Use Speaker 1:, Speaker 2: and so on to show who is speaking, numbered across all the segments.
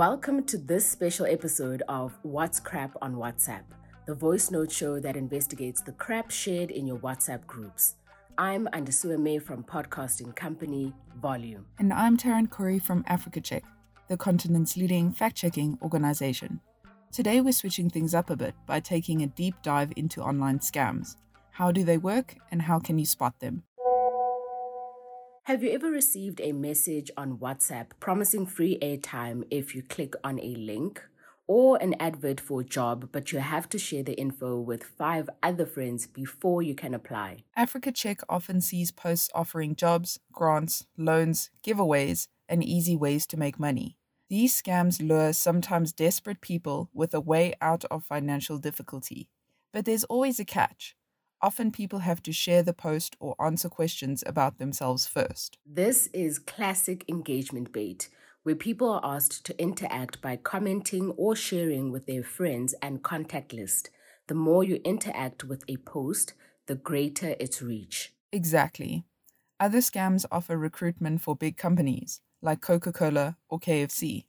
Speaker 1: Welcome to this special episode of What's Crap on WhatsApp, the voice note show that investigates the crap shared in your WhatsApp groups. I'm Andisiwe May from podcasting company Volume.
Speaker 2: And I'm Taryn Corey from Africa Check, the continent's leading fact checking organization. Today we're switching things up a bit by taking a deep dive into online scams. How do they work and how can you spot them?
Speaker 1: Have you ever received a message on WhatsApp promising free airtime if you click on a link? Or an advert for a job, but you have to share the info with five other friends before you can apply?
Speaker 2: Africa Check often sees posts offering jobs, grants, loans, giveaways, and easy ways to make money. These scams lure sometimes desperate people with a way out of financial difficulty. But there's always a catch. Often people have to share the post or answer questions about themselves first.
Speaker 1: This is classic engagement bait, where people are asked to interact by commenting or sharing with their friends and contact list. The more you interact with a post, the greater its reach.
Speaker 2: Exactly. Other scams offer recruitment for big companies like Coca Cola or KFC.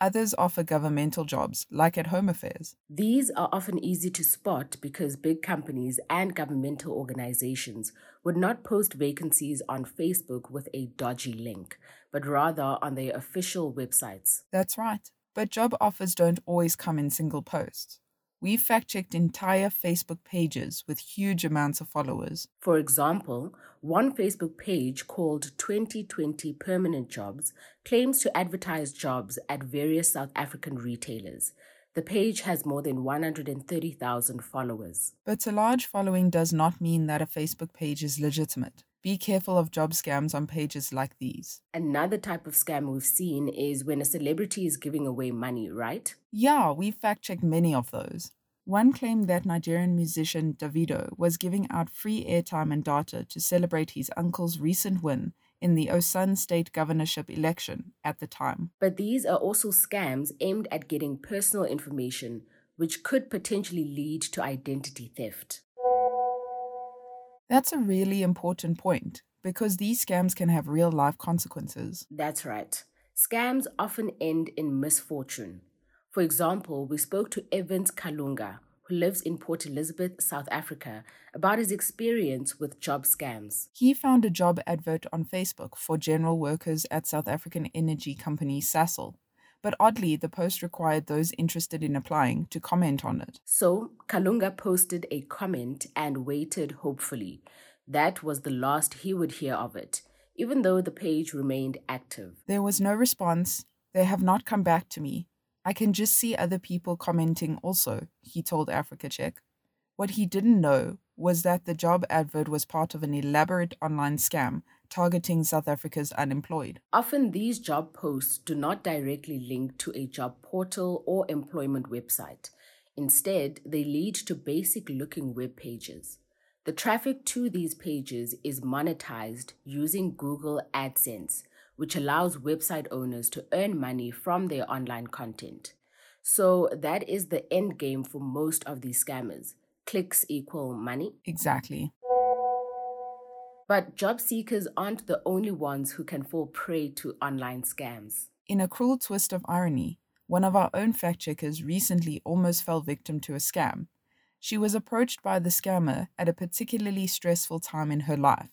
Speaker 2: Others offer governmental jobs, like at Home Affairs.
Speaker 1: These are often easy to spot because big companies and governmental organizations would not post vacancies on Facebook with a dodgy link, but rather on their official websites.
Speaker 2: That's right. But job offers don't always come in single posts. We fact checked entire Facebook pages with huge amounts of followers.
Speaker 1: For example, one Facebook page called 2020 Permanent Jobs claims to advertise jobs at various South African retailers. The page has more than 130,000 followers.
Speaker 2: But a large following does not mean that a Facebook page is legitimate. Be careful of job scams on pages like these.
Speaker 1: Another type of scam we've seen is when a celebrity is giving away money, right?
Speaker 2: Yeah, we fact checked many of those. One claimed that Nigerian musician Davido was giving out free airtime and data to celebrate his uncle's recent win in the Osun state governorship election at the time.
Speaker 1: But these are also scams aimed at getting personal information, which could potentially lead to identity theft.
Speaker 2: That's a really important point because these scams can have real life consequences.
Speaker 1: That's right. Scams often end in misfortune. For example, we spoke to Evans Kalunga, who lives in Port Elizabeth, South Africa, about his experience with job scams.
Speaker 2: He found a job advert on Facebook for general workers at South African energy company Sasol. But oddly, the post required those interested in applying to comment on it.
Speaker 1: So, Kalunga posted a comment and waited hopefully. That was the last he would hear of it, even though the page remained active.
Speaker 2: There was no response. They have not come back to me. I can just see other people commenting also, he told Africa Check. What he didn't know was that the job advert was part of an elaborate online scam targeting South Africa's unemployed.
Speaker 1: Often, these job posts do not directly link to a job portal or employment website. Instead, they lead to basic looking web pages. The traffic to these pages is monetized using Google AdSense, which allows website owners to earn money from their online content. So, that is the end game for most of these scammers. Clicks equal money.
Speaker 2: Exactly.
Speaker 1: But job seekers aren't the only ones who can fall prey to online scams.
Speaker 2: In a cruel twist of irony, one of our own fact checkers recently almost fell victim to a scam. She was approached by the scammer at a particularly stressful time in her life.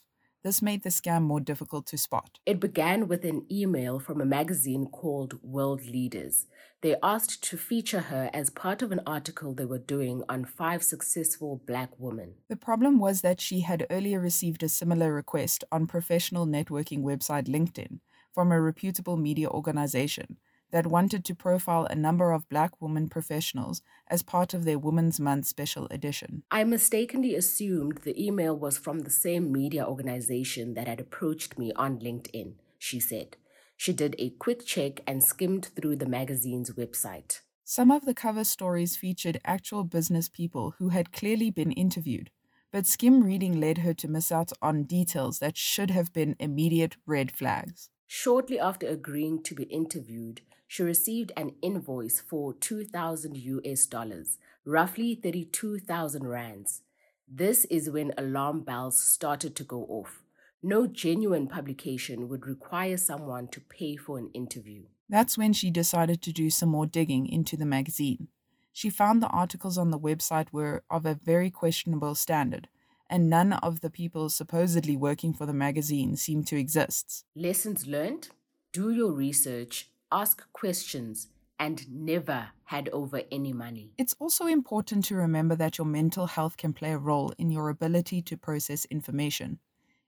Speaker 2: This made the scam more difficult to spot.
Speaker 1: It began with an email from a magazine called World Leaders. They asked to feature her as part of an article they were doing on five successful black women.
Speaker 2: The problem was that she had earlier received a similar request on professional networking website LinkedIn from a reputable media organization that wanted to profile a number of black women professionals as part of their Women's Month special edition.
Speaker 1: I mistakenly assumed the email was from the same media organization that had approached me on LinkedIn, she said. She did a quick check and skimmed through the magazine's website.
Speaker 2: Some of the cover stories featured actual business people who had clearly been interviewed, but skim reading led her to miss out on details that should have been immediate red flags.
Speaker 1: Shortly after agreeing to be interviewed, she received an invoice for 2000 US dollars, roughly 32,000 rands. This is when alarm bells started to go off. No genuine publication would require someone to pay for an interview.
Speaker 2: That's when she decided to do some more digging into the magazine. She found the articles on the website were of a very questionable standard, and none of the people supposedly working for the magazine seem to exist.
Speaker 1: Lessons learned? Do your research, ask questions, and never hand over any money.
Speaker 2: It's also important to remember that your mental health can play a role in your ability to process information.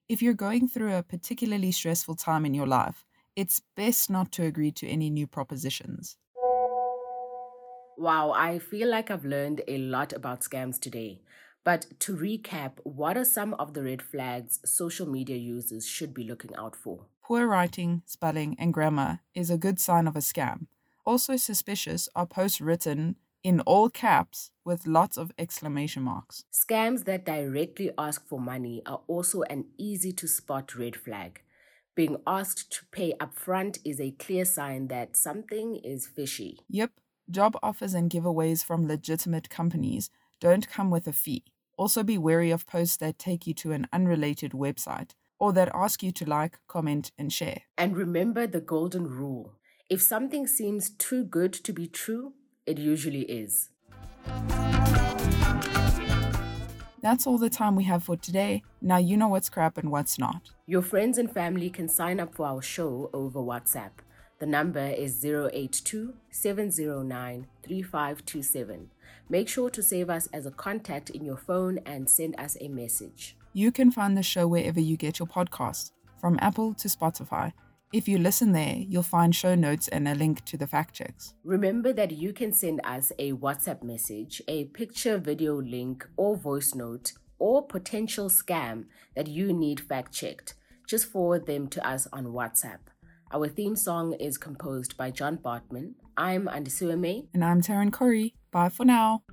Speaker 2: If you're going through a particularly stressful time in your life, it's best not to agree to any new propositions.
Speaker 1: Wow, I feel like I've learned a lot about scams today. But to recap, what are some of the red flags social media users should be looking out for?
Speaker 2: Poor writing, spelling, and grammar is a good sign of a scam. Also suspicious are posts written in all caps with lots of exclamation marks.
Speaker 1: Scams that directly ask for money are also an easy to spot red flag. Being asked to pay upfront is a clear sign that something is fishy.
Speaker 2: Yep, job offers and giveaways from legitimate companies don't come with a fee. Also, be wary of posts that take you to an unrelated website or that ask you to like, comment, and share.
Speaker 1: And remember the golden rule if something seems too good to be true, it usually is.
Speaker 2: That's all the time we have for today. Now you know what's crap and what's not.
Speaker 1: Your friends and family can sign up for our show over WhatsApp. The number is 082 709 3527. Make sure to save us as a contact in your phone and send us a message.
Speaker 2: You can find the show wherever you get your podcasts, from Apple to Spotify. If you listen there, you'll find show notes and a link to the fact checks.
Speaker 1: Remember that you can send us a WhatsApp message, a picture, video link, or voice note, or potential scam that you need fact checked. Just forward them to us on WhatsApp. Our theme song is composed by John Bartman. I'm Andisiwe May.
Speaker 2: And I'm Taryn Corey. Bye for now.